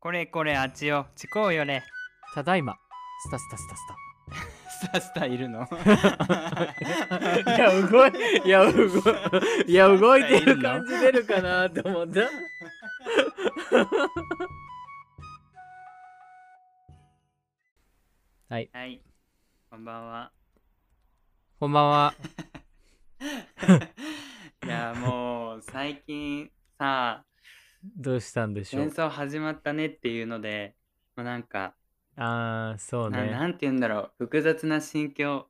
これこれあっちよ。ちこうよれただいま。スタスタスタススタスタいるの？タいや動いいや動いいや動いてる感じ出るかなって思った。はい。はい。こんばんは。こんばんは。いやもう最近さ どうしたんでしょう？戦争始まったねっていうのでもうなんか、ああそうね。ななんて言うんだろう。複雑な心境。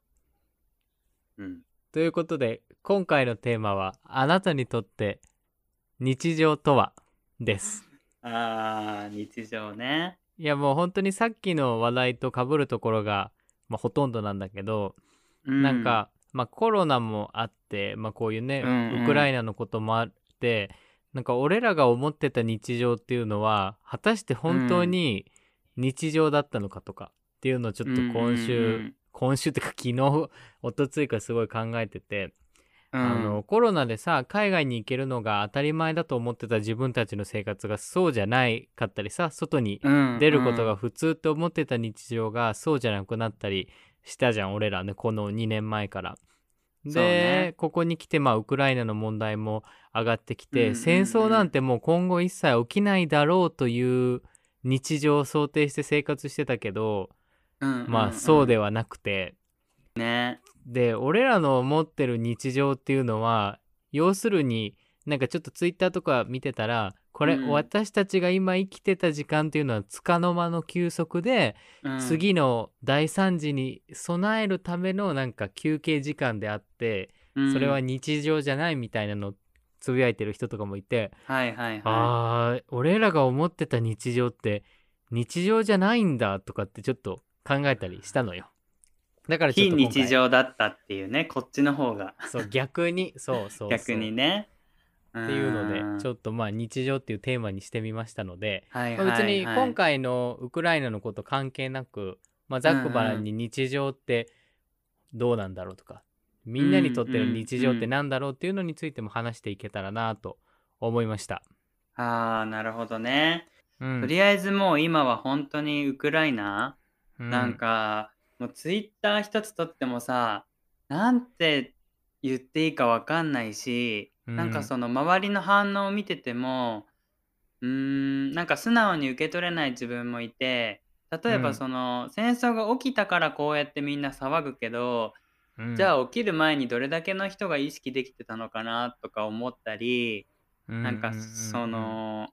うん。ということで今回のテーマはあなたにとって日常とは？です。あー日常ね。いやもう本当にさっきの話題と被るところが、まあ、ほとんどなんだけど、うなんか、まあ、コロナもあって、まあ、こういうね、うんうん。ウクライナのこともあってなんか俺らが思ってた日常っていうのは果たして本当に日常だったのかとかっていうのをちょっと今週、うんうん今週っていうか昨日一昨日かすごい考えてて、うん。あのコロナでさ海外に行けるのが当たり前だと思ってた自分たちの生活がそうじゃないかったりさ外にうん出ることが普通って思ってた日常がそうじゃなくなったりしたじゃん俺らねこの2年前から。で、ね。ここに来てまあウクライナの問題も上がってきて、うんうんうん戦争なんてもう今後一切起きないだろうという日常を想定して生活してたけど、うん。まあそうではなくて。ね。で俺らの持ってる日常っていうのは要するになんかちょっとツイッターとか見てたらこれ、うん。私たちが今生きてた時間っていうのはつかの間の休息で、うん。次の大惨事に備えるためのなんか休憩時間であって、うん。それは日常じゃないみたいなのをつぶやいてる人とかもいて、はいはいはい。あー俺らが思ってた日常って日常じゃないんだとかってちょっと考えたりしたのよ。だからちょっ非日常だったっていうねこっちの方が。そう逆にそうそうそう。逆にねっっていうのでちょょっとまあ日常っていうテーマにしてみましたので、はいまあ別にはい今回のウクライナのこと関係なく、まあ、ざっくばらんに日常ってどうなんだろうとかみんなにとっての日常ってなんだろうっていうのについても話していけたらなと思いました。ああなるほどね、うん。とりあえずもう今は本当にウクライナ、うなんかもうツイッター一つとってもさなんて言っていいかわかんないし、うん。なんかその周りの反応を見ててもうーんなんか素直に受け取れない自分もいて例えうん。ばその、戦争が起きたからこうやってみんな騒ぐけど、うん。じゃあ起きる前にどれだけの人が意識できてたのかなとか思ったり、なんかその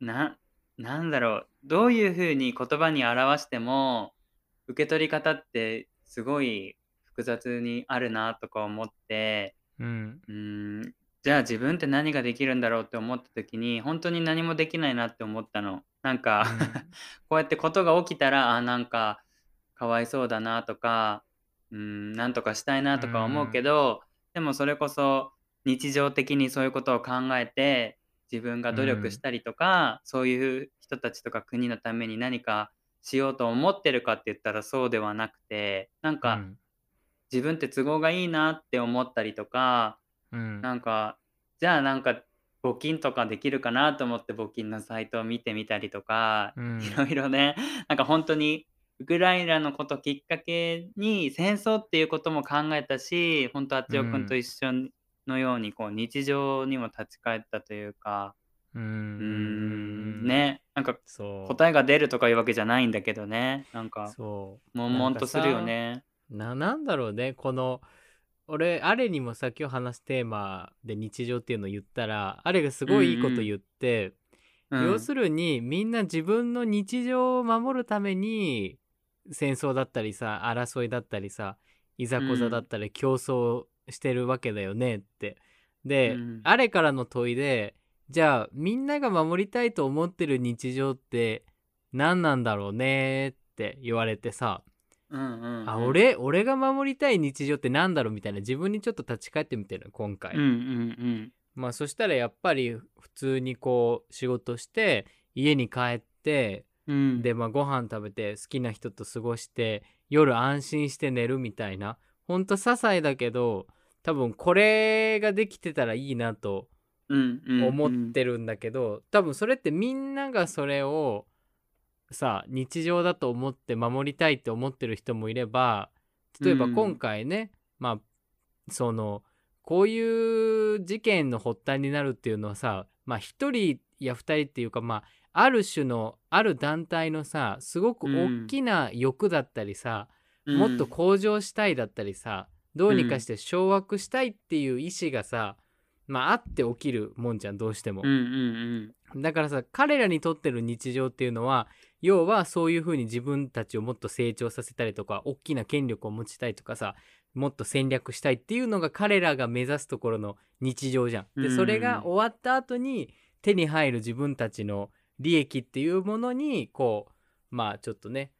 ななんだろうどういうふうに言葉に表しても受け取り方ってすごい複雑にあるなとか思ってうん。うーんじゃあ自分って何ができるんだろうって思った時に本当に何もできないなって思ったの。なんか、こうやってことが起きたらあなんかかわいそうだなとかうーんなんとかしたいなとか思うけど、でもそれこそ日常的にそういうことを考えて自分が努力したりとか、そういう人たちとか国のために何かしようと思ってるかって言ったらそうではなくてなんか、うん。自分って都合がいいなって思ったりとかうん。なんかじゃあなんか募金とかできるかなと思って募金のサイトを見てみたりとか、うん。いろいろね。なんか本当にウクライナのこときっかけに戦争っていうことも考えたし本当あつよくんと一緒のようにこう日常にも立ち返ったというか。ううーん。んね。なんかそう。答えが出るとかいうわけじゃないんだけどね。なんかそう。悶々とするよね。ななんだろうね。この俺あれにもさ今日話すテーマで日常っていうのを言ったらあれがすごいいいこと言って、うん。要するにみんな自分の日常を守るために戦争だったりさ争いだったりさいざこざだったり競争してるわけだよねって。で、うん。あれからの問いでじゃあみんなが守りたいと思ってる日常って何なんだろうねって言われてさ、うんうんうん。あ俺俺が守りたい日常ってなんだろうみたいな自分にちょっと立ち返ってみてるの今回、うんうんまあそしたらやっぱり普通にこう仕事して家に帰ってうんうん。でまあご飯食べて好きな人と過ごして夜安心して寝るみたいなほんと些細だけど多分これができてたらいいなとうんうんうん。思ってるんだけど、多分それってみんながそれをさ日常だと思って守りたいって思ってる人もいれば例えばうん。今回ね、まあそのこういう事件の発端になるっていうのはさまあ1人や2人っていうかまあある種のある団体のさすごく大きな欲だったりさ、もっと向上したいだったりさどうにかして掌握したいっていう意思がさ、まああって起きるもんじゃんどうしても。うん。うんだからさ彼らにとってる日常っていうのは要はそういうふうに自分たちをもっと成長させたりとか大きな権力を持ちたいとかさもっと戦略したいっていうのが彼らが目指すところの日常じゃん。でうんそれが終わった後に手に入る自分たちの利益っていうものにこうまあちょっとね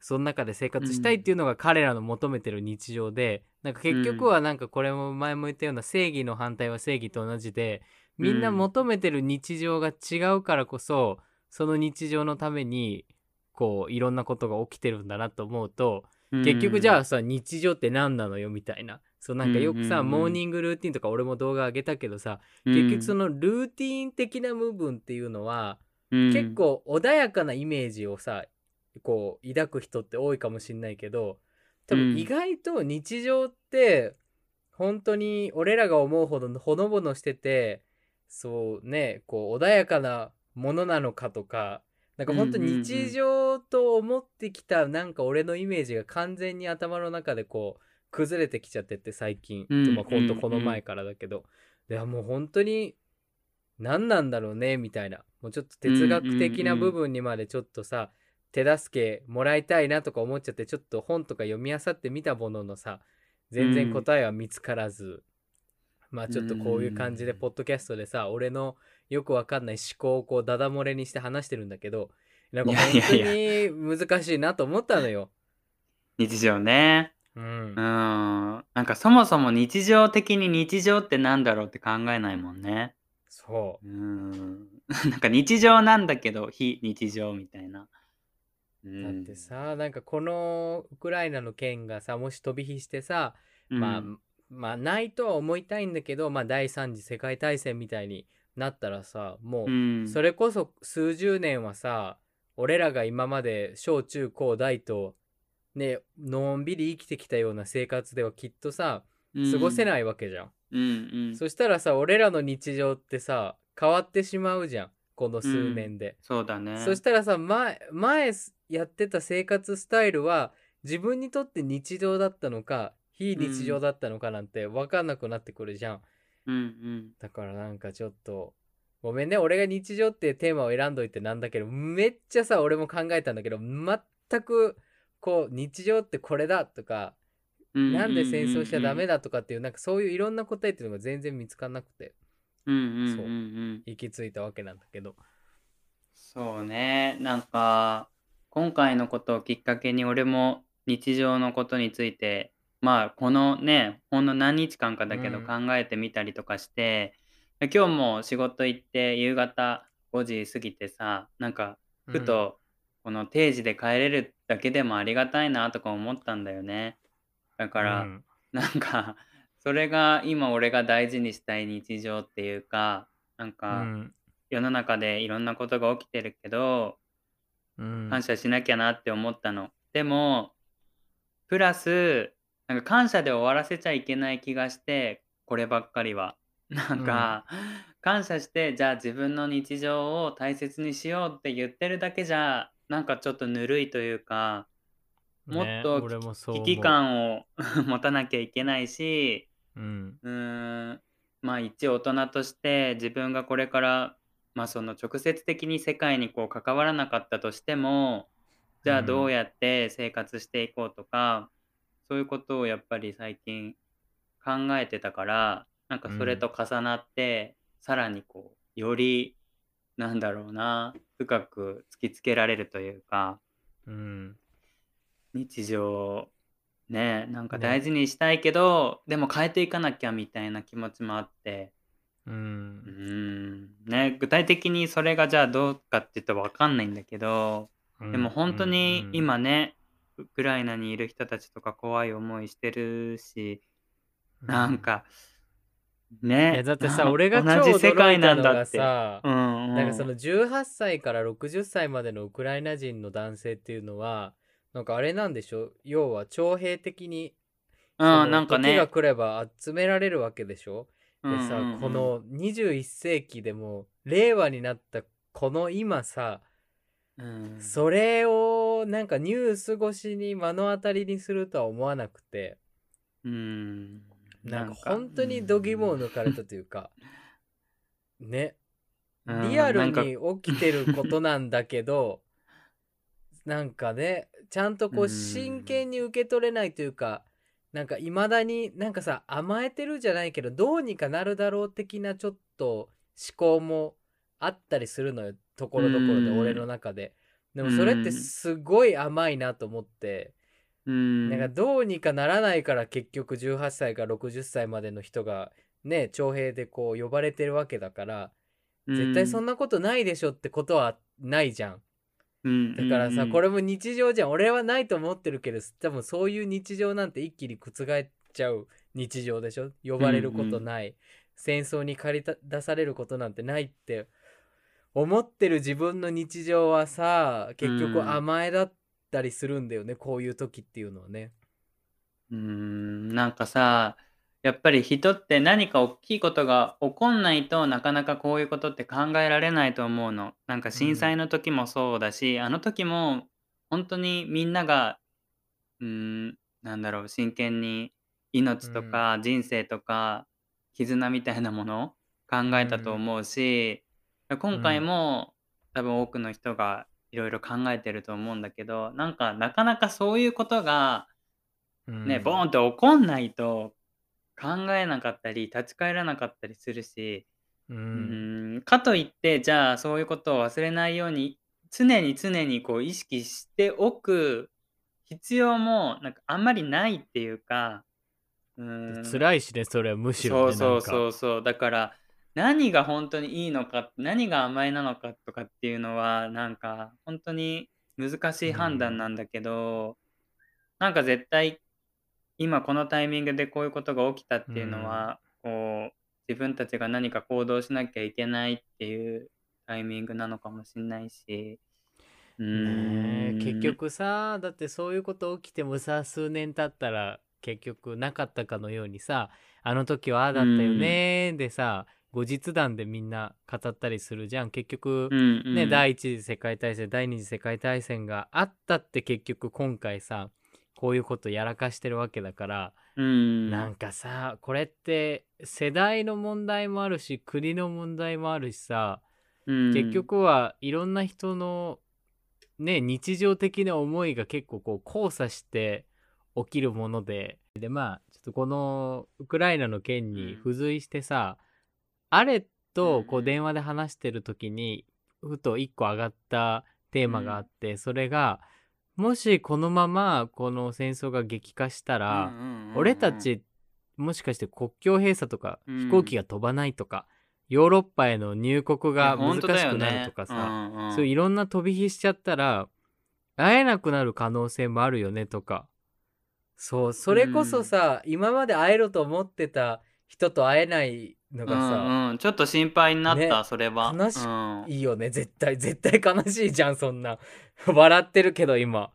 その中で生活したいっていうのが彼らの求めてる日常で、なんか結局はなんかこれも前も言ったような正義の反対は正義と同じでみんな求めてる日常が違うからこそその日常のためにこういろんなことが起きてるんだなと思うとうん。結局じゃあ、あさ日常って何なのよみたいな。そうなんかよくさ、モーニングルーティンとか俺も動画上げたけどさ、うん。結局そのルーティン的な部分っていうのは、うん。結構穏やかなイメージをさこう抱く人って多いかもしんないけど多うん。分意外と日常って本当に俺らが思うほどほのぼのしててそうねこう穏やかなものなのかとかなんか本当日常と思ってきたなんか俺のイメージが完全に頭の中でこう崩れてきちゃってって最近、うんまあ本当この前からだけど、いやもう本当に何なんだろうねみたいな。もうちょっと哲学的な部分にまでちょっとさ、手助けもらいたいなとか思っちゃってちょっと本とか読み漁ってみたもののさ全然答えは見つからず、まあちょっとこういう感じでうんポッドキャストでさ俺のよくわかんない思考をこうダダ漏れにして話してるんだけどなんか本当に難しいなと思ったのよ。日常ね。うんうん。なんかそもそも日常的に日常ってなんだろうって考えないもんね。そううん。なんか日常なんだけど非日常みたいな。うんだって、さなんかこのウクライナの件がさもし飛び火してさ、うんまあまあないとは思いたいんだけど、まあ、第三次世界大戦みたいになったらさもううんそれこそ数十年はさ俺らが今まで小中高大とねのんびり生きてきたような生活ではきっとさ過ごせい。ないわけじゃん。うんうん。そしたらさ俺らの日常ってさ変わってしまうじゃんこの数年で。そうだね。そしたらさ前前やってた生活スタイルは自分にとって日常だったのか非日常だったのかなんて分かんなくなってくるじゃん。うんうん。だからなんかちょっとごめんね俺が日常ってテーマを選んどいてなんだけどめっちゃさ俺も考えたんだけど全くこう日常ってこれだとか、なんで戦争しちゃダメだだとかっていうなんかそういういろんな答えっていうのが全然見つかんなくてうんうんうんそううん。行き着いたわけなんだけど。そうね。なんか、今回のことをきっかけに俺も日常のことについて、まあこのね、ほんの何日間かだけどうん。考えてみたりとかして、で今日も仕事行って夕方5時過ぎてさ、なんかふとこの定時で帰れるだけでもありがたいなとか思ったんだよね。だかうら、ん。なんかそれが今俺が大事にしたい日常っていうか、なんうかん。世の中でいろんなことが起きてるけど、うん。感謝しなきゃなって思ったの。でも、プラス、なんか感謝で終わらせちゃいけない気がして、こればっかりは。なんか、感謝して、じゃあ自分の日常を大切にしようって言ってるだけじゃ、なんかちょっとぬるいというか、もっねと俺もそう思う。危機感を 持たなきゃいけないし、うん。うーんまあ一大人として自分がこれからまあその直接的に世界にこう関わらなかったとしてもじゃあうん。どうやって生活していこうとか、そういうことをやっぱり最近考えてたからなんかそれと重なって、さらにこうよりなんだろうな深く突きつけられるというかうん。日常ねなんかね。大事にしたいけど、でも変えていかなきゃみたいな気持ちもあって。ううん。ーん。ね具体的にそれがじゃあどうかって言ったら分かんないんだけど、うん。でも本当にうん。今ね、ウクライナにいる人たちとか怖い思いしてるし、なんかいやね。だってさな俺が超同じ世驚界なんだって。さうんなんかそのうん。18歳から60歳までのウクライナ人の男性っていうのはなんかあれなんでしょ？要は徴兵的にそうん、なのんかね。時が来れば集められるわけでしょ？うんでさうんうん。この21世紀でも令和になったこの今さうん。それをなんかニュース越しに目の当たりにするとは思わなくて。うん。なんか本当に度肝を抜かれたというか。ね。うんリアルに起きてることなんだけどなんか。ねちゃんとこううん真剣に受け取れないというかなんかいまだになんかさ甘えてるじゃないけどどうにかなるだろう的なちょっと思考もあったりするのよ。ところどころでうん。俺の中で。でもそれってすごい甘いなと思ってうん。なんかどうにかならないから結局18歳から60歳までの人がね徴兵でこう呼ばれてるわけだから絶対そんな、なことないでしょってことはないじゃん。うんだからさ、うんこれも日常じゃん。俺はないと思ってるけど、多分そういう日常なんて一気に覆っちゃう日常でしょ呼ばれることない。戦争に駆りた出されることなんてないって思ってる自分の日常はさ、結局甘えだったりするんだよね。こういう時っていうのはね。うーん、なんかさ、やっぱり人って何か大きいことが起こんないとなかなかこういうことって考えられないと思うの。なんか震災の時もそうだし、あの時も本当にみんなが、うーん、なんだろう、真剣に命とか人生とか絆みたいなものを考えたと思うし、今回も多分多くの人がいろいろ考えてると思うんだけど、なんかなかなかそういうことがね、ボーンって起こんないと考えなかったり立ち返らなかったりするし、う。うんーんかといってじゃあそういうことを忘れないように常に常にこう意識しておく必要もなんかあんまりないっていうかうーん辛いしね、それはむしろ、ね。そうそうなんかそうそうだから何が本当にいいのか何が甘えなのかとかっていうのはなんか本当に難しい判断なんだけど、なんか絶対今このタイミングでこういうことが起きたっていうのは、こう自分たちが何か行動しなきゃいけないっていうタイミングなのかもしれないし。ね結局さだってそういうこと起きてもさ数年経ったら結局なかったかのようにさあの時はああだったよねでさ後日談でみんな語ったりするじゃん。結局うんうん。ね、第一次世界大戦第二次世界大戦があったって結局今回さこういうことやらかしてるわけだから、うん。なんかさこれって世代の問題もあるし国の問題もあるしさ、うん。結局はいろんな人のね日常的な思いが結構こう交差して起きるもので。でまあちょっとこのウクライナの件に付随してさ、あれとこううん。電話で話してる時にふと一個上がったテーマがあって、それがもしこのままこの戦争が激化したら、俺たちもしかして国境閉鎖とか、うん。飛行機が飛ばないとかヨーロッパへの入国が難しくなるとかさ、うんうんそういういろんな飛び火しちゃったら会えなくなる可能性もあるよねとか。そうそれこそさ、今まで会えると思ってた人と会えないのがさ、うんうん、ちょっと心配になった、ねそれは。悲しうん。いいよね絶対。絶対悲しいじゃんそんな。笑ってるけど今。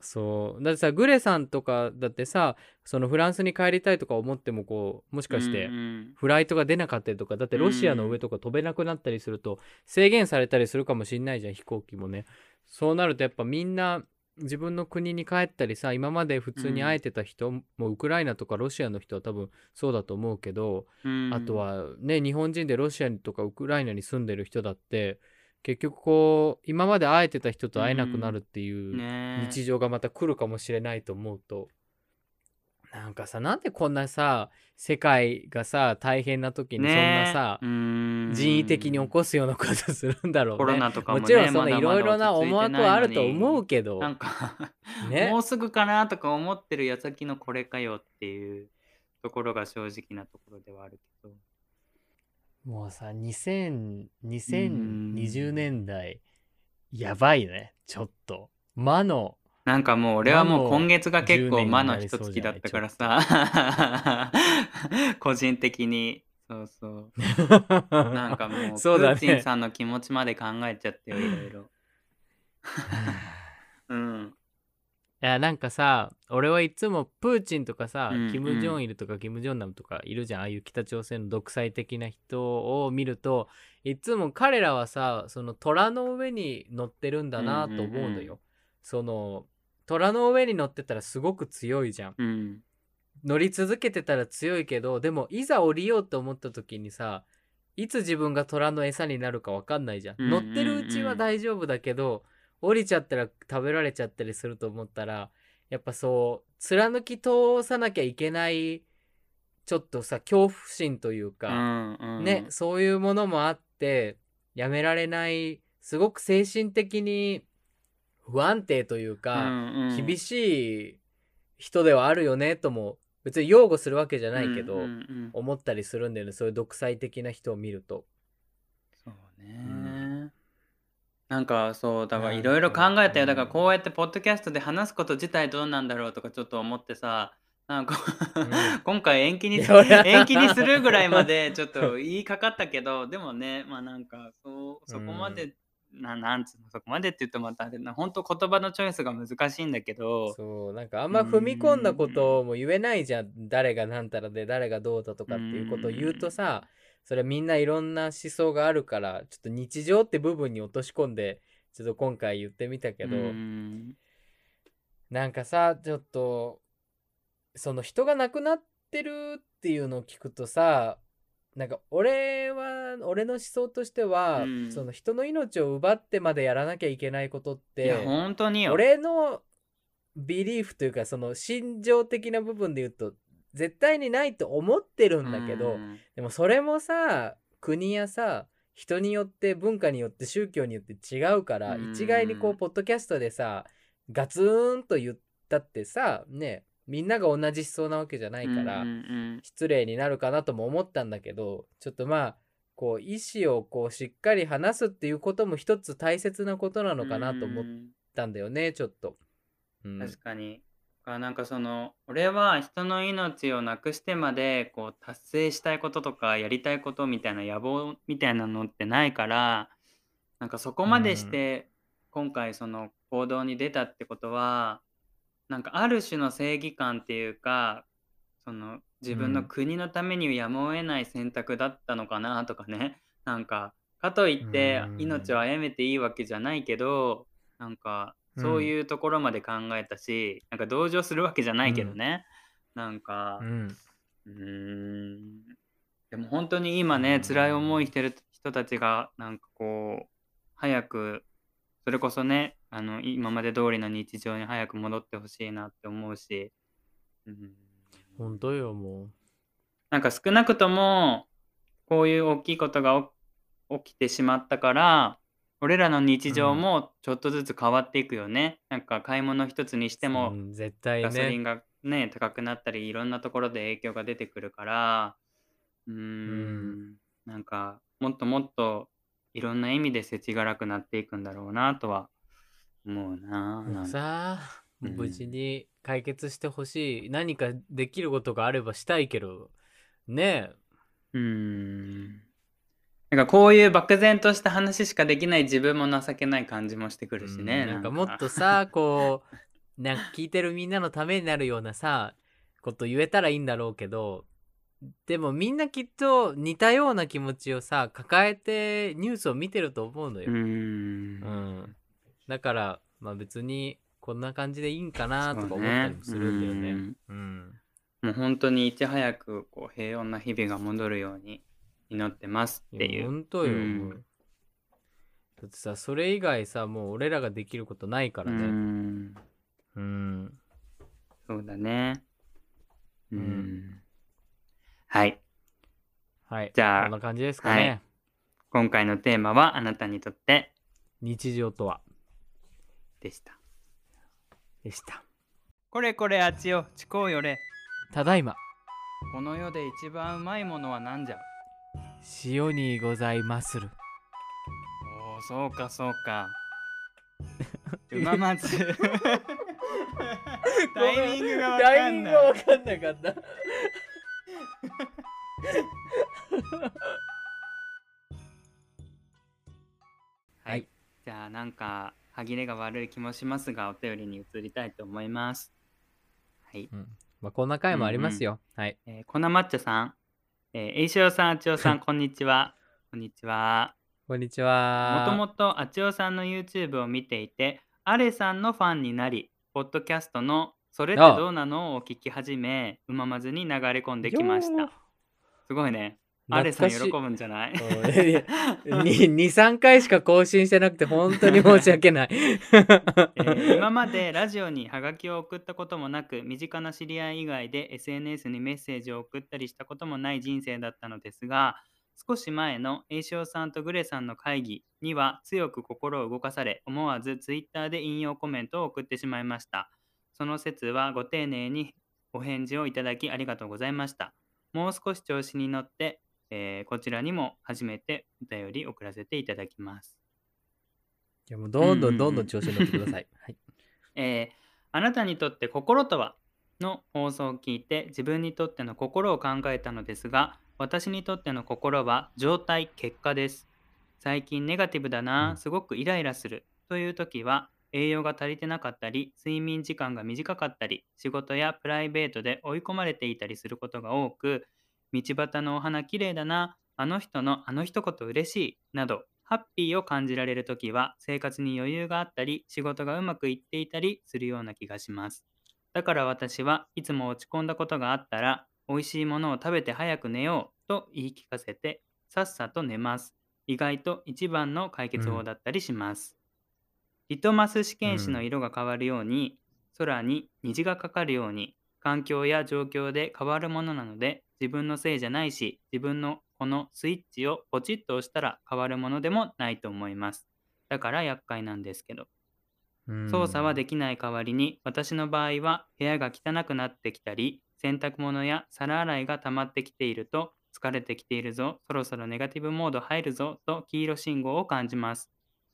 そう。だってさグレさんとかだってさそのフランスに帰りたいとか思ってもこうもしかしてうんうん。フライトが出なかったりとかだってロシアの上とか飛べなくなったりすると制限されたりするかもしんないじゃん飛行機もね。そうなるとやっぱみんな自分の国に帰ったりさ今まで普通に会えてた人、もうウクライナとかロシアの人は多分そうだと思うけど、うん。あとはね日本人でロシアとかウクライナに住んでる人だって結局こう今まで会えてた人と会えなくなるっていうね日常がまた来るかもしれないと思うとなんかさなんでこんなさ世界がさ大変な時にそんなさ、人為的に起こすようなことするんだろうね。コロナとかもねもちろんそいろいろな思惑はあると思うけど、なんかね。もうすぐかなとか思ってる矢先のこれかよっていうところが正直なところではあるけど。もうさ2000 2020年代やばいね。ちょっと。魔のなんかもう俺はもう今月が結構魔の10年になりそうじゃない一月だったからさ。個人的に。そうそう。なんかもう そうプーチンさんの気持ちまで考えちゃってよいろいろ。うん。いやなんかさ俺はいつもプーチンとかさ、うんキム・ジョンイルとかキム・ジョンナムとかいるじゃん。ああいう北朝鮮の独裁的な人を見るといつも彼らはさその虎の上に乗ってるんだなと思うのよ、その虎の上に乗ってたらすごく強いじゃん。うん。乗り続けてたら強いけどでもいざ降りようと思った時にさいつ自分が虎の餌になるか分かんないじゃん,、乗ってるうちは大丈夫だけど降りちゃったら食べられちゃったりすると思ったらやっぱそう貫き通さなきゃいけないちょっとさ恐怖心といううか、んうん。ねそういうものもあってやめられないすごく精神的に不安定というか、厳いしい人ではあるよねとも別に擁護するわけじゃないけど、うんうんうん。思ったりするんだよねそういう独裁的な人を見ると。そうね、んなんかそうだからいろいろ考えたよ。だからうん。こうやってポッドキャストで話すこと自体どうなんだろうとかちょっと思ってさなんか、ん。今回延期に 延期にするぐらいまでちょっと言いかかったけどでもねまあなんかそうそこまで、ななんつうのそこまでって言うとまたあれな本当言葉のチョイスが難しいんだけどそうなんかあんま踏み込んだことも言えないじゃん誰がなんたらで誰がどうだとかっていうことを言うとさそれみんないろんな思想があるからちょっと日常って部分に落とし込んでちょっと今回言ってみたけど、うん。なんかさちょっとその人が亡くなってるっていうのを聞くとさなんか俺は俺の思想としては、うん。その人の命を奪ってまでやらなきゃいけないことっいやて本当によ。俺のビリーフというかその心情的な部分で言うと絶対にないと思ってるんだけど、うん。でもそれもさ国やさ人によって文化によって宗教によって違うから、うん。一概にこうポッドキャストでさガツンと言ったってさねみんなが同じ思想なわけじゃないから、失礼になるかなとも思ったんだけどちょっとまあこう意思をこうしっかり話すっていうことも一つ大切なことなのかなと思っうんたんだよねちょっと。うん確かに。あなんかその俺は人の命をなくしてまでこう達成したいこととかやりたいことみたいな野望みたいなのってないからなんかそこまでして今回その行動に出たってことはなんかある種の正義感っていうかその自分の国のためにやむを得ない選択だったのかなとかね。なんかかといってうん。命を殺めていいわけじゃないけどなんかそういうところまで考えたし、なんか同情するわけじゃないけどね、なんかうん。でも本当に今ね、うん。辛い思いしてる人たちがなんかこう早くそれこそねあの今まで通りの日常に早く戻ってほしいなって思うし、うん、本当よもなんか少なくともこういう大きいことが起起きてしまったから俺らの日常もちょっとずつ変わっていくよね、なんか買い物一つにしてうも、うん絶対ね。ガソリンがね高くなったりいろんなところで影響が出てくるから。うーん。なんかもっともっといろんな意味で世知辛くなっていくんだろうなとは思うな。もうなさうん。無事に解決してほしい。何かできることがあればしたいけどねうーん。なんかこういう漠然とした話しかできない自分も情けない感じもしてくえるしね。うん。なんかもっとさこう なんか聞いてるみんなのためになるようなさこと言えたらいいんだろうけどでもみんなきっと似たような気持ちをさ抱えてニュースを見てると思うのよ、うーん。うんだからまあ別にこんな感じでいいんかなとか思ったりもするんだよね。うんうん。もう本当にいち早くこう平穏な日々が戻るように祈ってますっていう。本当よ、うん。だってさそれ以外さもう俺らができることないからうねん。うん。そうだね。うん。うん。はい。はい。じゃあこんな感じですかね、はい。今回のテーマはあなたにとって。日常とはでした。でしたこれこれあっちよ、ちこうよれ。ただいまこの世で一番うまいものは何じゃ？塩にございまするおお、そうかそうか。うままず。タイミングがわタイミングかんないが分かんなかった。はいじゃあなんか歯切れが悪い気もしますがお便りに移りたいと思います。はい、うん。まあ、こんな回もありますよ。はい。えー、粉抹茶さん。えー、えいしおさんあちおさん こんにちは。こんにちは。こんにちもは。ともとあちおさんの YouTube を見ていてアレさんのファンになりポッドキャストの「それってどうなの?」を聞き始めうままずに流れ込んできました。すごいねアレさん喜ぶんじゃない？うん。いやに 23回しか更新してなくて本当に申し訳ない。えー今までラジオにハガキを送ったこともなく身近な知り合い以外で SNS にメッセージを送ったりしたこともない人生だったのですが少し前の栄翔さんとグレさんの会議には強く心を動かされ思わず Twitter で引用コメントを送ってしまいました。その説はご丁寧にお返事をいただきありがとうございました。もう少し調子に乗って、えーこちらにも初めてお便り送らせていただきますいやもうどんどうんどんどん調子に乗ってください。はい。えーあなたにとって心とはの放送を聞いて自分にとっての心を考えたのですが私にとっての心は状態結果です最近ネガティブだな、うんすごくイライラするという時は栄養が足りてなかったり睡眠時間が短かったり仕事やプライベートで追い込まれていたりすることが多く道端のお花きれいだなあの人のあの一言嬉しいなどハッピーを感じられるときは生活に余裕があったり仕事がうまくいっていたりするような気がします。だから私はいつも落ち込んだことがあったら美味しいものを食べて早く寝ようと言い聞かせてさっさと寝ます。意外と一番の解決法だったりします、リトマス試験紙の色が変わるように、空に虹がかかるように環境や状況で変わるものなので自分のせいじゃないし自分のこのスイッチをポチッと押したら変わるものでもないと思います。だから厄介なんですけど。操作はできない代わりに私の場合は部屋が汚くなってきたり洗濯物や皿洗いが溜まってきていると疲れてきているぞそろそろネガティブモード入るぞと黄色信号を感じます。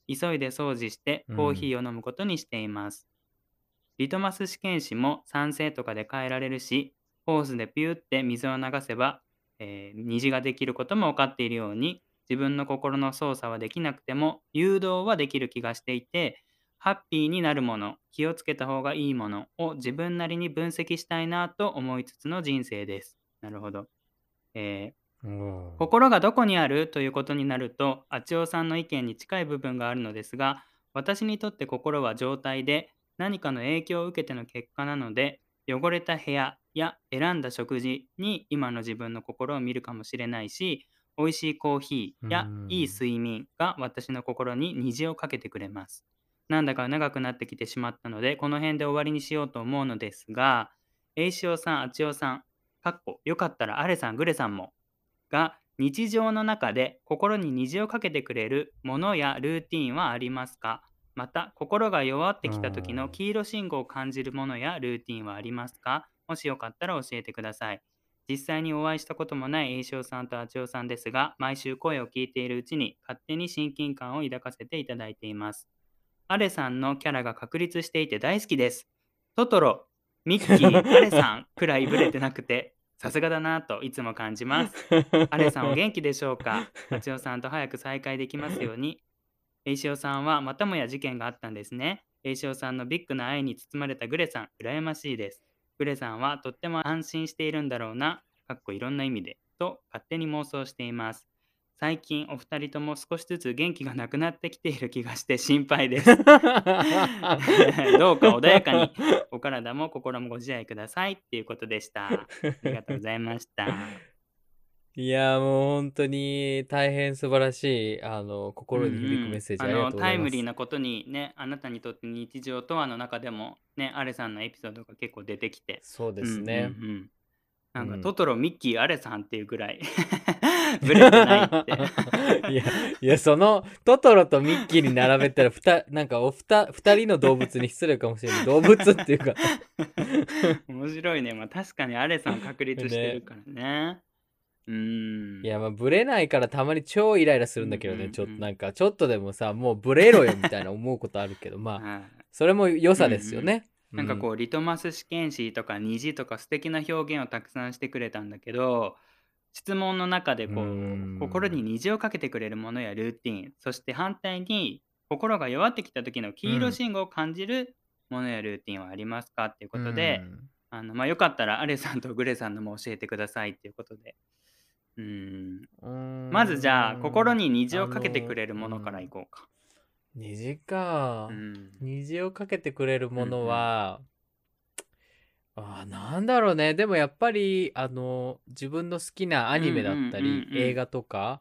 急いで掃除してコーヒーを飲むことにしています、リトマス試験紙も酸性とかで変えられるしホースでピューって水を流せば、えー虹ができることも分かっているように自分の心の操作はできなくても誘導はできる気がしていてハッピーになるもの、気をつけた方がいいものを自分なりに分析したいなと思いつつの人生です。なるほど。えーうん心がどこにあるということになると、あちおさんの意見に近い部分があるのですが、私にとって心は状態で何かの影響を受けての結果なので、汚れた部屋や選んだ食事に今の自分の心を見るかもしれないし、美味しいコーヒーやうん。いい睡眠が私の心に虹をかけてくれます。なんだか長くなってきてしまったので、この辺で終わりにしようと思うのですが、えいしおさん、あちおさん、かっこよかったらあれさん、グレさんも、が日常の中で心に虹をかけてくれるものやルーティンはありますか？また、心が弱ってきた時うん。の黄色信号を感じるものやルーティンはありますか？もしよかったら教えてください。実際にお会いしたこともない栄翔さんとあちおさんですが、毎週声を聞いているうちに勝手に親近感を抱かせていただいています。アレさんのキャラが確立していて大好きです。トトロ、ミッキー、アレさんくらいブレてなくて、さすがだなといつも感じます。アレさんお元気でしょうか？あちおさんと早く再会できますように。エイシオさんはまたもや事件があったんですね。エイシオさんのビッグな愛に包まれたグレさん、羨ましいです。グレさんはとっても安心しているんだろうな、かっこいろんな意味で、と勝手に妄想しています。最近お二人とも少しずつ元気がなくなってきている気がして心配です。どうか穏やかにお体も心もご自愛くださいっていうことでした。ありがとうございました。いやもう本当に大変素晴らしいあの心に響くメッセージありがとうございます。あのタイムリーなことにねあなたにとって日常とはの中でもねアレさんのエピソードが結構出てきて。そうですね。うんうんうん。なんか、うん。トトロミッキーアレさんっていうぐらい ブレてないって。いやいやそのトトロとミッキーに並べたらふたなんかおふた二人の動物に失礼かもしれない。動物っていうか。面白いね。まあ確かにアレさん確立してるからねうーん。いやまあブレないからたまに超イライラするんだけどね、うんうんうんちょっとなんかちょっとでもさもうブレろよみたいな思うことあるけどまあはい。それも良さですよね、なんかこうリトマス試験紙とか虹とか素敵な表現をたくさんしてくれたんだけど質問の中でこう、うん。心に虹をかけてくれるものやルーティンそして反対に心が弱ってきた時の黄色信号を感じるものやルーティンはありますかっていうことで、あのまあ、よかったらアレさんとグレさんのも教えてくださいっていうことでうん。うんまずじゃあ心に虹をかけてくれるものからいこうか。虹か、うん。虹をかけてくれるものは、あーなんだろうね。でもやっぱりあの自分の好きなアニメだったり、うんうんうんうん。映画とか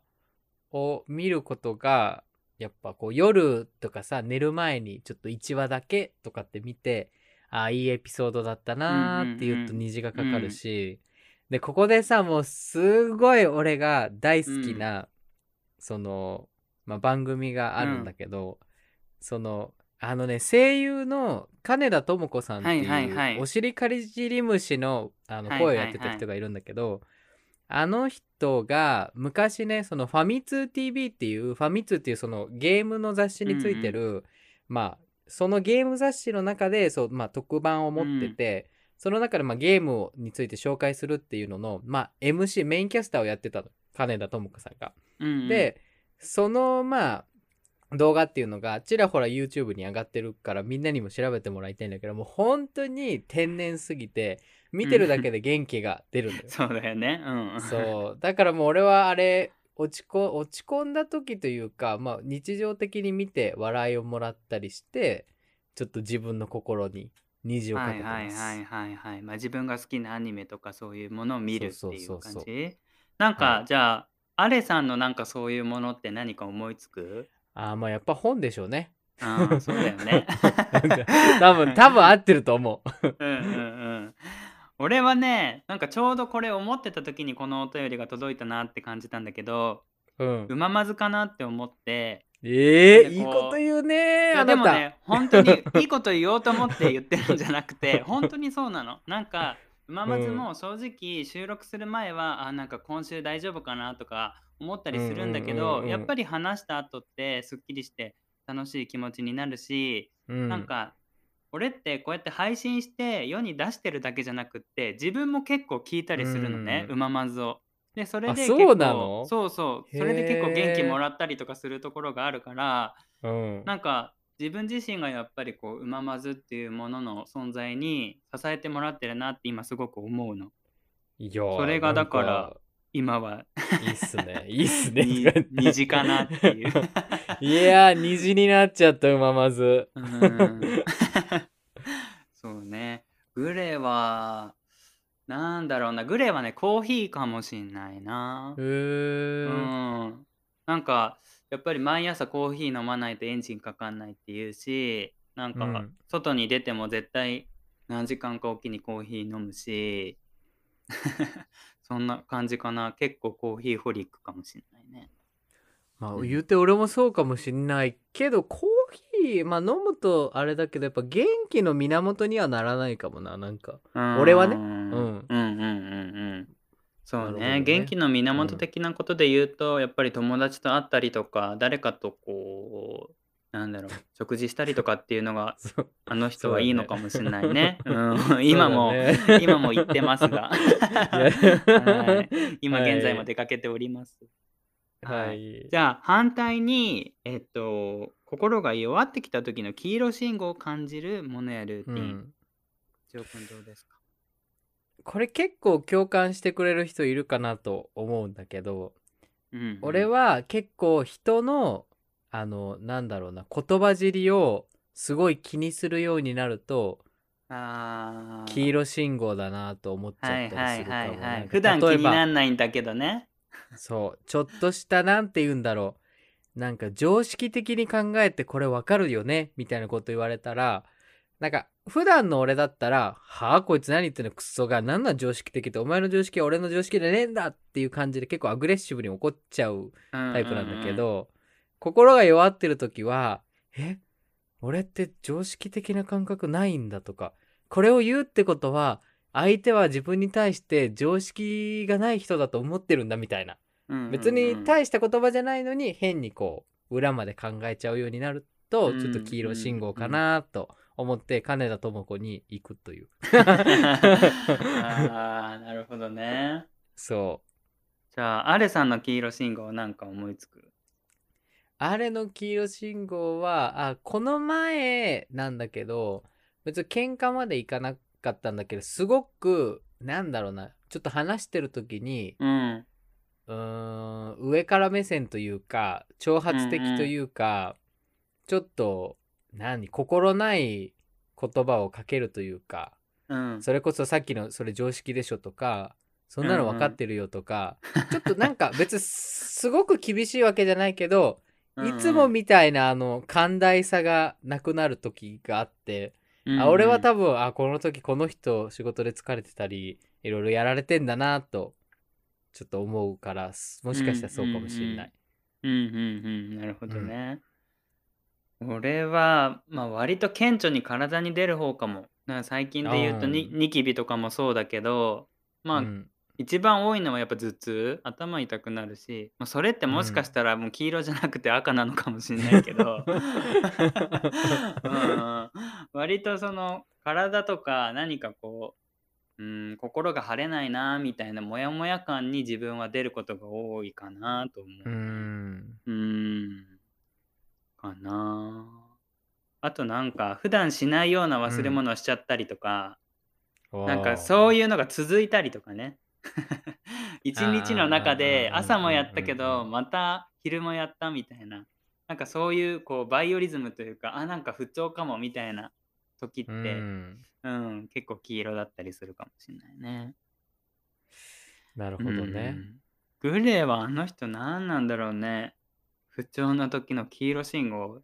を見ることがやっぱこう夜とかさ寝る前にちょっと1話だけとかって見てあーいいエピソードだったなーって言うとうんうんうん。虹がかかるし、でここでさもうすごい俺が大好きな、その、まあ、番組があるんだけど、そのあのね声優の金田智子さんっていう、おしりかじり虫のあの声をやってた人がいるんだけど、あの人が昔ねそのファミ通 TV っていうファミ通っていうそのゲームの雑誌についてる、まあそのゲーム雑誌の中でそう、まあ、特番を持ってて、その中でまあゲームについて紹介するっていうのの、まあ、MC メインキャスターをやってたの金田智子さんが。うんうんでそのまあ動画っていうのがちらほら YouTube に上がってるからみんなにも調べてもらいたいんだけどもう本当に天然すぎて見てるだけで元気が出るんだよ。そうだよね。うん。そうだからもう俺はあれ落ちこ落ち込んだ時というか、まあ、日常的に見て笑いをもらったりしてちょっと自分の心に虹をかはいけてます。はいはいはいはい。まあ自分が好きなアニメとかそういうものを見るってそういうそうそうそう感じなんか、はいじゃあ、アレさんのなんかそういうものって何か思いつく？ああまあやっぱ本でしょうね。ああ、そうだよね。多分多分合ってると思う。うんうんうん。俺はね、なんかちょうどこれ思ってた時にこのお便りが届いたなって感じたんだけど、うんう、ままずかなって思って、ええでこういいこと言うねあなた。でもね、本当にいいこと言おうと思って言ってるんじゃなくて、本当にそうなの。なんか、うままずも正直収録する前は、あ、なんか今週大丈夫かなとか思ったりするんだけうんうんうんど、うんやっぱり話した後ってすっきりして楽しい気持ちになるし、うんなんか、俺ってこうやって配信して世に出してるだけじゃなくって自分も結構聞いたりするのね、ううままずを。でそれで結構うなの？そうそうそれで結構元気もらったりとかするところがあるからうん、なんか自分自身がやっぱりこううままずっていうものの存在に支えてもらってるなって今すごく思うの。いやそれがだから今はいいっすねいいっすね。に虹かなっていう。いやー虹になっちゃったうままず。うん。そうね。グレーはなんだろうなグレーはねコーヒーかもしんないな。へうーん。なんかやっぱり毎朝コーヒー飲まないとエンジンかかんないっていうしなんかうん。外に出ても絶対何時間かおきにコーヒー飲むし そんな感じかな。結構コーヒーホリックかもしんないね。まあうん。言うて俺もそうかもしんないけどコーヒーまあ飲むとあれだけどやっぱ元気の源にはならないかもななんか。俺はね。うん。うんうんうんうん。うんそうねね。元気の源的なことで言うと、やっぱり友達と会ったりとか誰かとこうなんだろう 食事したりとかっていうのがあの人はいいのかもしれないね。うん、今も、ね。今も言ってますが、はい、今現在も出かけております。はい。じゃあ反対に、えっと、心が弱ってきた時の黄色信号を感じるものやルーティン。うんジョー君どうですか？これ結構共感してくれる人いるかなと思うんだけど、うんうん俺は結構人のあのなんだろうな言葉尻をすごい気にするようになるとあー黄色信号だなと思っちゃったりはいはいするかもはいはい。なんか普段気になんないんだけどね。そうちょっとしたなんて言うんだろうなんか常識的に考えてこれわかるよねみたいなこと言われたらなんか普段の俺だったら「はあこいつ何言ってんのクソが何なん常識的ってお前の常識は俺の常識じゃねえんだ」っていう感じで結構アグレッシブに怒っちゃうタタイプなんだけど、心が弱ってる時は「え俺って常識的な感覚ないんだ」とかこれを言うってことは相手は自分に対して常識がない人だと思ってるんだみたいな別に大した言葉じゃないのに変にこう裏まで考えちゃうようになるとうん。ちょっと黄色信号かなと思って金田智子に行くという。ああ、なるほどね。そう。じゃあ、アレさんの黄色信号なんか思いつく？あれの黄色信号は、あ、この前なんだけど、別に喧嘩までいかなかったんだけど、すごく、なんだろうな、ちょっと話してる時に、うん。うーん、上から目線というか、挑発的というか、ちょっと、何、心ない言葉をかけるというか、うん。それこそさっきのそれ常識でしょとか、そんなの分かってるよとか、ちょっとなんか別にすごく厳しいわけじゃないけど、いつもみたいなあの寛大さがなくなる時があって、うん、あ俺は分多分あこの時この人仕事で疲れてたりいろいろやられてんだなとちょっと思うからもしかしたらそうかもしれない。うんうんうん。なるほどね。俺は、まあ、割と顕著に体に出る方かも。なんか最近で言うとにあーニキビとかもそうだけど、まあ、うん一番多いのはやっぱ頭痛頭痛くなるし、まあ、それってもしかしたらもう黄色じゃなくて赤なのかもしれないけどうん割とその体とか何かこう、うん、心が晴れないなみたいなモヤモヤ感に自分は出ることが多いかなと思う。う。ん。うん。かな。あとなんか普段しないような忘れ物をしちゃったりとか、なんかそういうのが続いたりとかね。一日の中で朝もやったけうんうんうんどまた昼もやったみたいな。なんかそういうこうバイオリズムというかあなんか不調かもみたいな時って、ううんん、結構黄色だったりするかもしれないね。なるほどね。うんグレーはあの人何なんだろうね不調な時の黄色信号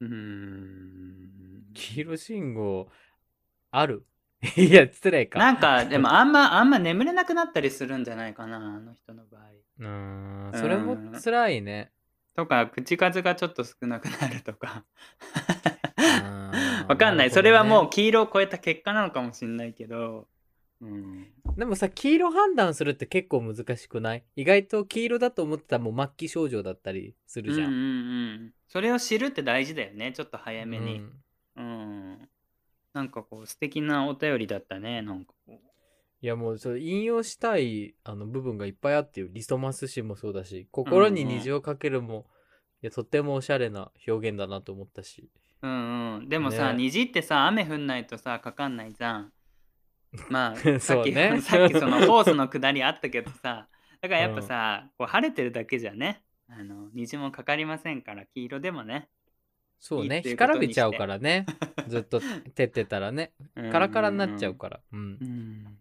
うーん黄色信号ある？いや失礼か。なんかでもあんまあんま眠れなくなったりするんじゃないかなあの人の場合。うーんそれも辛いね。とか口数がちょっと少なくなるとかわわかんない、それはもう黄色を超えた結果なのかもしれないけど、うん、でもさ黄色判断するって結構難しくない？意外と黄色だと思ってたらもう末期症状だったりするじゃん。うんうんうん。それを知るって大事だよね。ちょっと早めに、うん。うん。なんかこう素敵なお便りだったね。なんかこいやもうそれ引用したいあの部分がいっぱいあってよリソマス紙もそうだし心に虹をかけるも、いやとってもおしゃれな表現だなと思ったしううんうん。でもさ、ね。虹ってさ雨降んないとさかかんないじゃん。まあさっき、そうね。さっき そのホースの下りあったけどさ。だからやっぱさ、こう晴れてるだけじゃね。あの虹もかかりませんから黄色でもね。そうね。いいっていう干ことにからびちゃうからね。ずっと照ってたらね。カラカラになっちゃうから。うん。うん。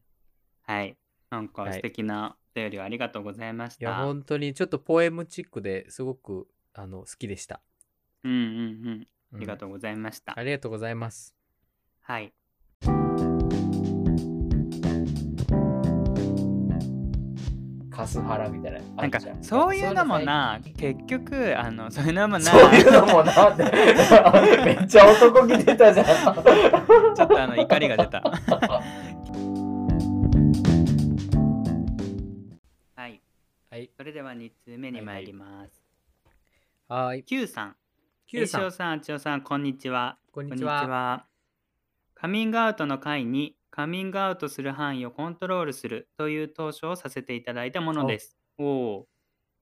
はい。なんかはい素敵なお便りをありがとうございましいやた、本当にちょっとポエムチックですごくあの好きでした、うんうんうんうんありがとうございました、ありがとうございます。はい。カスハラみたいななんかそういうのもな結局あのそういうのもな。そういうのもな。めっちゃ男気出たじゃん。ちょっとあの怒りが出た。はい。はい。それでは2通目に参ります、はい。Q さん Q さん栄翔さんあちおさんこんにちはこんにちはカミングアウトの会にカミングアウトする範囲をコントロールするという投書をさせていただいたものです。おお。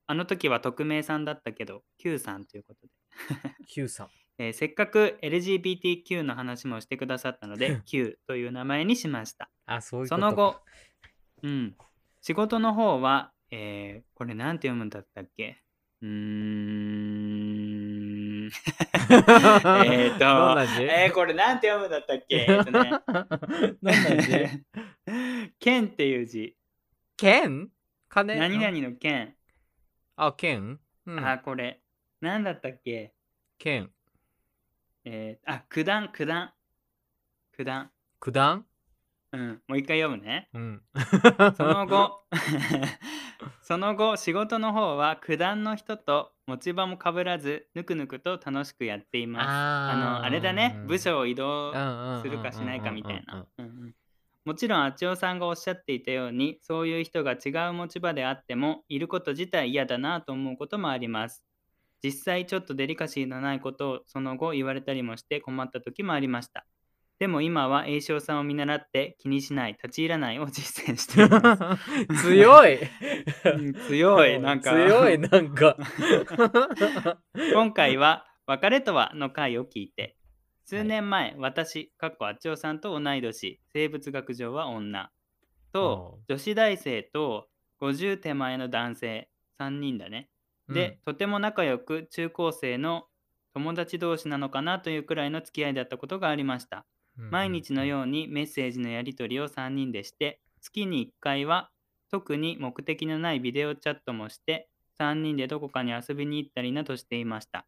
あの時は匿名さんだったけど、Q さんということで。Q さんえーせっかく LGBTQ の話もしてくださったので、Q という名前にしました。あそういうことその後、うん。仕事の方は、えーこれなんて読むんだったっけ？うーん。えーとえー、これなんて読むんだったっけ？えね。どんな字？剣っていう字。剣？金？何々の剣。あ剣？うんあ、これ。なんだったっけ？剣えー、あ、九段、九段。九段。九段？うん。もう一回読むね。うんその後、その後、仕事の方は九段の人と持ち場もかぶらず、ぬくぬくと楽しくやっています。ああの、あれだね。部署を移動すするかしないかみたいな。もちろんあちおさんがおっしゃっていたようにそういう人が違う持ち場であってもいること自体嫌だなと思うこともあります実際ちょっとデリカシーのないことをその後言われたりもして困った時もありました。でも今は栄翔さんを見習って気にしない、立ち入らないを実践しています。強い。うん 強い、なんか。強いなんか。今回は「別れとは」の回を聞いて数年前、私かっこあっちおさんと同い年生物学上は女。と女子大生と50手前の男性3人だね。で、とても仲良く中高生の友達同士なのかなというくらいの付き合いだったことがありました。うん毎日のようにメッセージのやり取りを3人でして月に1回は特に目的のないビデオチャットもして3人でどこかに遊びに行ったりなどしていました。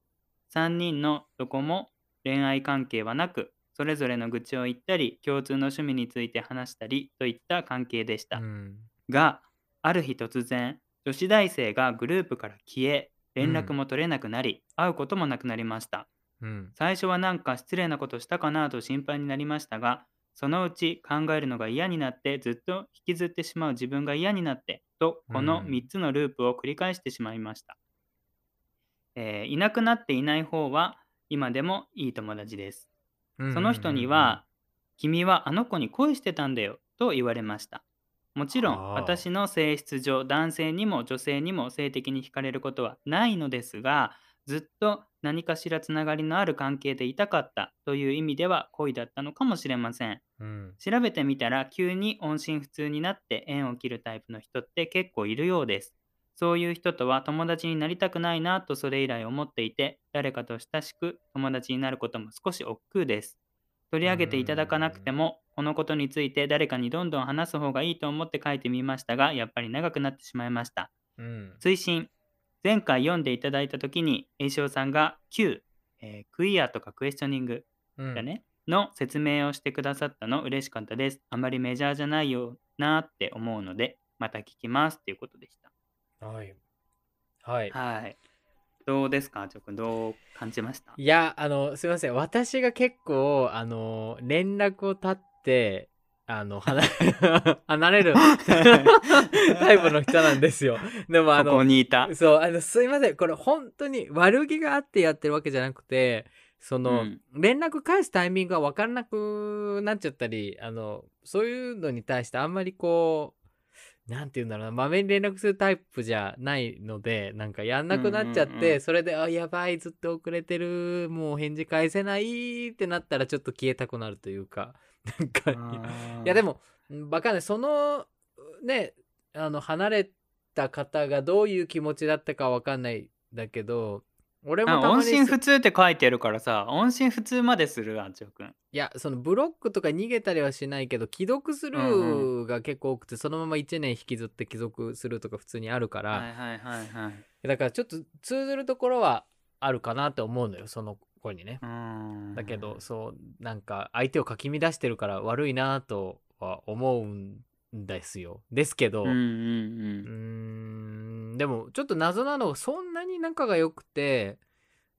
3人のどこも恋愛関係はなくそれぞれの愚痴を言ったり共通の趣味について話したりといった関係でした、うん。がある日突然女子大生がグループから消え連絡も取れなくなり、会うこともなくなりましたうん。最初はなんか失礼なことしたかなと心配になりましたがそのうち考えるのが嫌になってずっと引きずってしまう自分が嫌になってとこのうん。3つのループを繰り返してしまいました、えーいなくなっていない方は今でもいい友達です。うんその人には「君はあの子に恋してたんだよ」と言われました。もちろんはあ私の性質上男性にも女性にも性的に惹かれることはないのですがずっと何かしらつながりのある関係でいたかったという意味では恋だったのかもしれません。うん。調べてみたら急に音信不通になって縁を切るタイプの人って結構いるようです。そういう人とは友達になりたくないなとそれ以来思っていて誰かと親しく友達になることも少し億劫です。取り上げていただかなくてもこのことについて誰かにどんどん話す方がいいと思って書いてみましたがやっぱり長くなってしまいました。うん。追伸前回読んでいただいた時に栄翔さんが Q、えークイアとかクエスチョニングうんだね、の説明をしてくださったの嬉しかったです。あまりメジャーじゃないよなって思うので、また聞きますっていうことでしはいはいた。はい。どうですか、ちょくん、どう感じました？いやあのすいません私が結構あの連絡を絶ってあの離れ離れる タイプの人なんですよ。でもあここのにいた。そうあのすいません。これ本当に悪気があってやってるわけじゃなくてその、うん。連絡返すタイミングが分からなくなっちゃったりあのそういうのに対してあんまりこうなんて言うんだろうなまめに連絡するタイプじゃないのでなんかやんなくなっちゃって、うんうんうん。それであやばいずっと遅れてるもう返事返せないってなったらちょっと消えたくなるというかなんかいやでも、もうんわかんないそのねあの離れた方がどういう気持ちだったかわかんないだけど俺も音信不通って書いてるからさ、音信不通までする、あんちょくん。いやそのブロックとか逃げたりはしないけど既読スルーが結構多くて、そのまま1年引きずって既読するとか普通にあるから、はいはいはいはい。だからちょっと通ずるところはあるかなって思うのよその子にねだけどそうなんか相手をかき乱してるから悪いなとは思うんですよ。ですけど、うんうんうーんでもちょっと謎なのはそんなに仲が良くて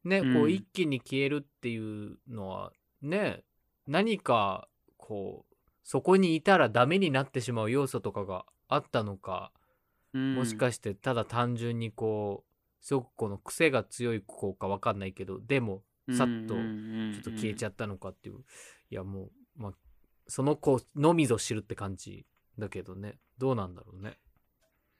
ね、こううん一気に消えるっていうのはね何かこうそこにいたらダメになってしまう要素とかがあったのか、うん。もしかしてただ単純にこうすごくこの癖が強い子か分かんないけどでもさっとちょっと消えちゃっったのかっていう、いやもうまあその子のみぞ知るって感じだけどね。どうなんだろうね。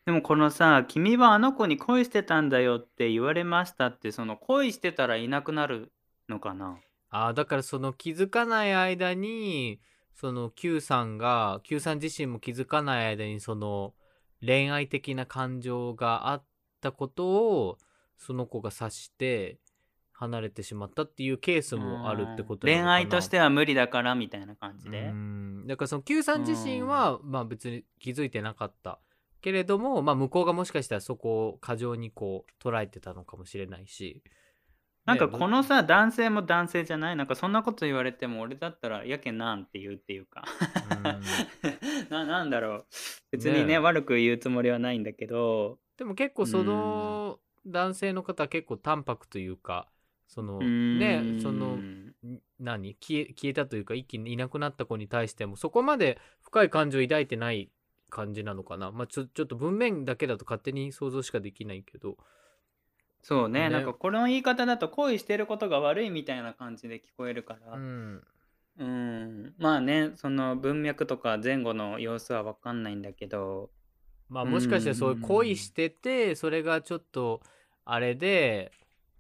でもこのさ「君はあの子に恋してたんだよ」って言われましたってその恋してたらいなくなるのかな？ああだからその気づかない間にその Q さんが Q さん自身も気づかない間にその恋愛的な感情があったことをその子が察して離れてしまったっていうケースもあるってこと恋愛としては無理だからみたいな感じうでん。だからその Q さん自身はまあ別に気づいてなかったけれどもまあ向こうがもしかしたらそこを過剰にこう捉えてたのかもしれないし。なんかねこのさ男性も男性じゃない。なんかそんなこと言われても俺だったらやけなんって言うっていうか。ななんだろう。別にねねえ。悪く言うつもりはないんだけど。でも結構その男性の方は結構淡白というかそのねそのん何消え消えたというか一気にいなくなった子に対してもそこまで深い感情を抱いてない感じなのかな。まあちょちょっと文面だけだと勝手に想像しかできないけど。そうね、ね。なんかこの言い方だと恋してることが悪いみたいな感じで聞こえるかうら、ん。うん、まあね、その文脈とか前後の様子は分かんないんだけど、まあもしかしてそういう恋しててそれがちょっとあれで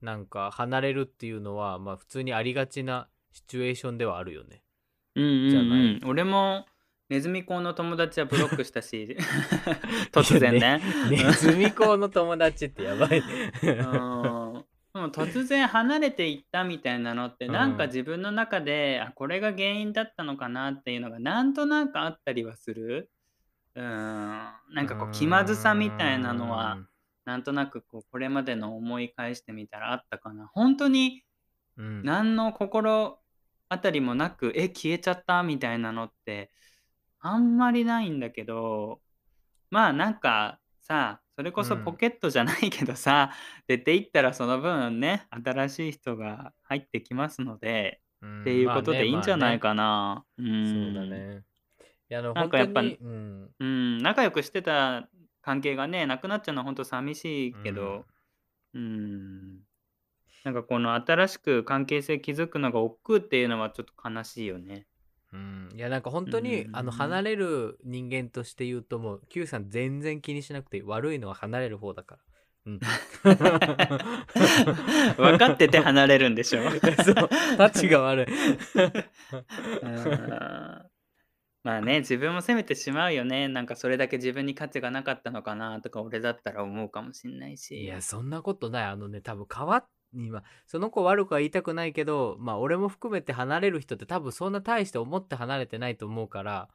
なんか離れるっていうのはまあ普通にありがちなシチュエーションではあるよね。うんうんじゃないうん、俺もネズミ講の友達はブロックしたし、突然ね。ネズミ講の友達ってやばい。うんでも突然離れていったみたいなのってうんなんか自分の中で、あこれが原因だったのかなっていうのがなんとなくあったりはする。うんなんかこう気まずさみたいなのはなんとなくこうこれまでの思い返してみたらあったかな。本当にうん。何の心当たりもなくえ消えちゃったみたいなのってあんまりないんだけどまあなんかさそれこそうんポケットじゃないけどさ、出ていったらその分ね新しい人が入ってきますので、うんっていうことでいいんじゃないまかな。うあねまあねんそうだね。いやなんかやっぱうんうん、仲良くしてた関係がねなくなっちゃうのは本当寂しいけど、うん、なんかこの新しく関係性築くのが億劫っていうのはちょっと悲しいよね。うん、いやなんか本当に、うんあの離れる人間として言うともう Q さん全然気にしなくて悪いのは離れる方だから。うん、分かってて離れるんでしょ。そうタチが悪い。うんまあね自分も責めてしまうよね。なんかそれだけ自分に価値がなかったのかなとか俺だったら思うかもしんないし。いやそんなことない。あのね多分変わっ今その子悪くは言いたくないけどまあ俺も含めて離れる人って多分そんな大して思って離れてないと思うから、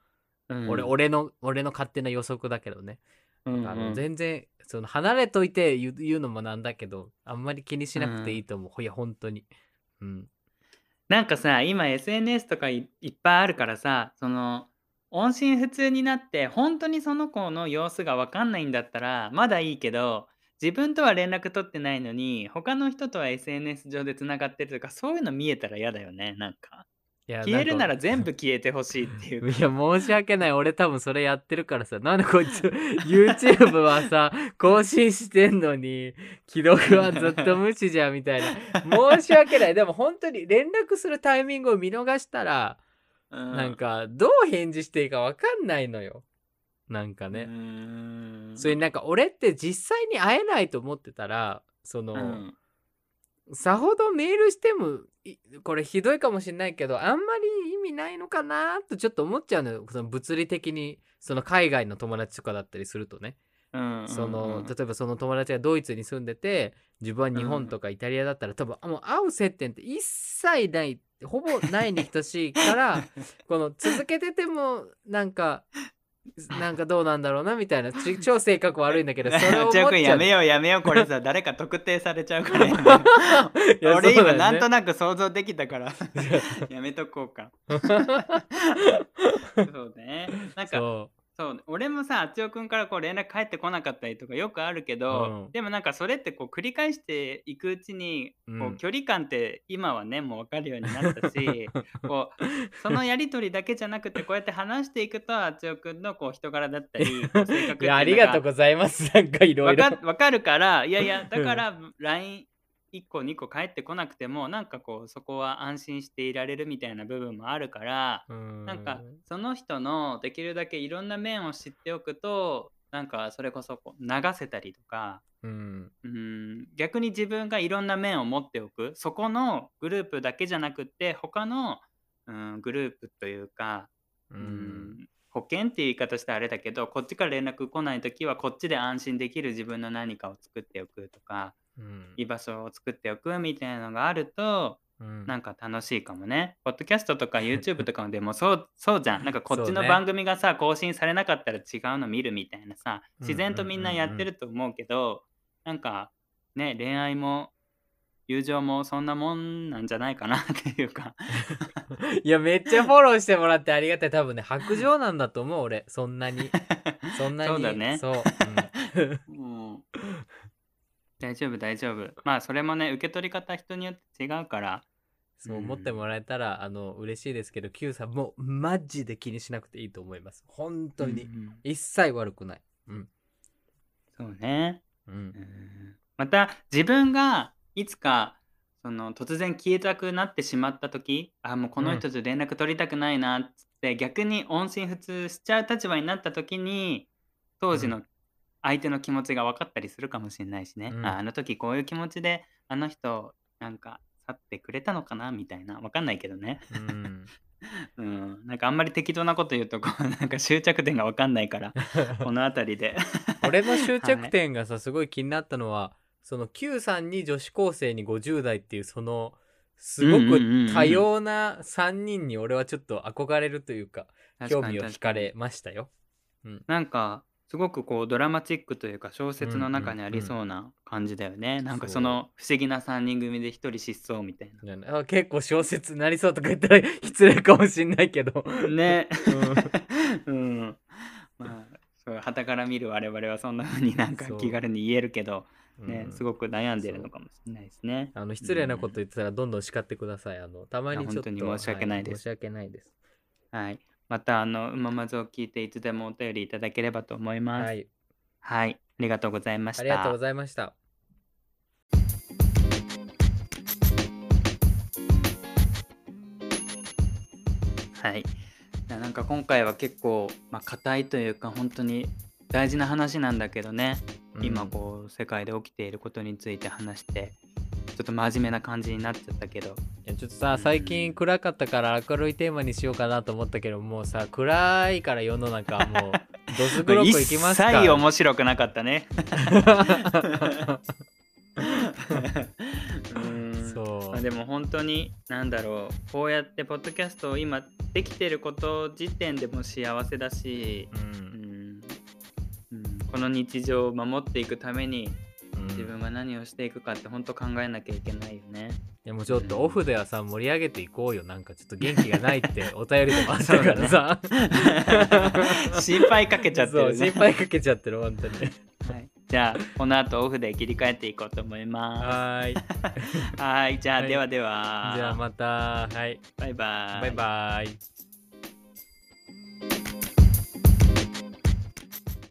うん。俺俺の俺の勝手な予測だけどね、うんうん。あの全然その離れといて言う言うのもなんだけどあんまり気にしなくていいと思う、いや本当に。うん。なんかさ今 SNS とかいいっぱいあるからさその音信不通になって本当にその子の様子が分かんないんだったらまだいいけど自分とは連絡取ってないのに他の人とは SNS 上でつながってるとかそういうの見えたら嫌だよねなんか。いや消えるなら全部消えてほしいっていう。いや申し訳ない。俺多分それやってるからさなんでこいつ YouTube はさ更新してんのに既読はずっと無視じゃんみたいな申し訳ないでも本当に連絡するタイミングを見逃したら、うんなんかどう返事していいか分かんないのよ。なんかうね、それになんか俺って実際に会えないと思ってたらその、うん。さほどメールしてもいこれひどいかもしれないけどあんまり意味ないのかなとちょっと思っちゃうのよ。その物理的にその海外の友達とかだったりするとね、うんそのうん。例えばその友達がドイツに住んでて自分は日本とかイタリアだったら多分もう会う接点って一切ないほぼないに等しいから この続けててもなんか なんかどうなんだろうなみたいなち超性格悪いんだけど それを思っちゃう。やめようやめようこれさ誰か特定されちゃうから。俺今なんとなく想像できたから。やめとこうか。そうね。なんかそそう俺もさあっちおくんからこう連絡返ってこなかったりとかよくあるけど、うん。でもなんかそれってこう繰り返していくうちにこう距離感って今はねもう分かるようになったし こうそのやり取りだけじゃなくてこうやって話していくとあっちおくんのこう人柄だったり こう性格っていうのがういやありがとうございます。なんかいろいろ。わかわかるからいやいやだから LINE1 個2個返ってこなくてもなんかこうそこは安心していられるみたいな部分もあるからななんかその人のできるだけいろんな面を知っておくとなんかそれこそこう流せたりとかうん。うん。逆に自分がいろんな面を持っておく。そこのグループだけじゃなくって他の、うん、グループというかううん。ん。保険っていう言い方してあれだけどこっちから連絡来ない時はこっちで安心できる自分の何かを作っておくとかうん。居場所を作っておくみたいなのがあるとうん。なんか楽しいかもね。ポッドキャストとか YouTube とかでもそうそうじゃん。なんかこっちの番組がさ、更新されなかったら違うの見るみたいなさうん自然とみんなやってると思うけど、なんかね恋愛も友情もそんなもんなんじゃないかな っていうか。いやめっちゃフォローしてもらってありがたい。多分ね白状なんだと思う俺。そんなに。そんなに。そうだね。そう、うん大丈夫大丈夫。まあそれもね受け取り方人によって違うから。そう思ってもらえたら、あの嬉しいですけど Q さんもうマジで気にしなくていいと思います。本当に、うんうん一切悪くない。うん。そうね、うん。うん。また自分がいつかその突然消えたくなってしまった時あもうこの人と連絡取りたくないなっつって逆に音信不通しちゃう立場になった時に当時の相手の気持ちが分かったりするかもしれないしね、うん。ああの時こういう気持ちであの人なんか去ってくれたのかなみたいな。分かんないけどね、うん。うん、なんかあんまり適当なこと言うとこう なんか終着点が分かんないから この辺りで。俺の終着点がさすごい気になったのはその Q さんに女子高生に50代っていうそのすごうんうんうん。うんく多様な3人に俺はちょっと憧れるというか興味を惹かれましたよ。なんかすごくこうドラマチックというか小説の中にありそうな感じだよね、なんかその不思議な3人組で1人失踪みたいあ結構小説になりそうとか言ったら 失礼かもしんないけど。なね。うん、まあそう旗から見る我々はそんな風になんか気軽に言えるけど、ねうん。すごく悩んでるのかもしれないですね。あの失礼なこと言ってたらどんどん叱ってください。あのたまにちょっ当に申し訳ないで申し訳ないです。はいまたあのうままずを聞いていつでもお便りいただければと思います。はい、はい、ありがとうございました。ありがとうございました。はい。いやなんか今回は結構、まあ、硬いというか本当に大事な話なんだけどね、うん。今こう世界で起きていることについて話してちょっと真面目な感じになっちゃったけど。いやちょっとさ最近暗かったから明るいテーマにしようかなと思ったけどもうさ暗いから世の中もうどす黒くいきますか。一切面白くなかったね。うん。そう。まあでも本当に何だろうこうやってポッドキャストを今できてること時点でも幸せだし、ううん。んうん、この日常を守っていくためにうん自分が何をしていくかって本当考えなきゃいけないよね。でもちょっとオフではさ盛り上げていこうよ。なんかちょっと元気がないってお便りでもあったからさ。心配かけちゃってる、ね。心配かけちゃってる本当に。はい、じゃあこの後オフで切り替えていこうと思いまはーい。す。はい。じゃあ、はい。ではでは。じゃあまた。はい。バイバイ。バイバイ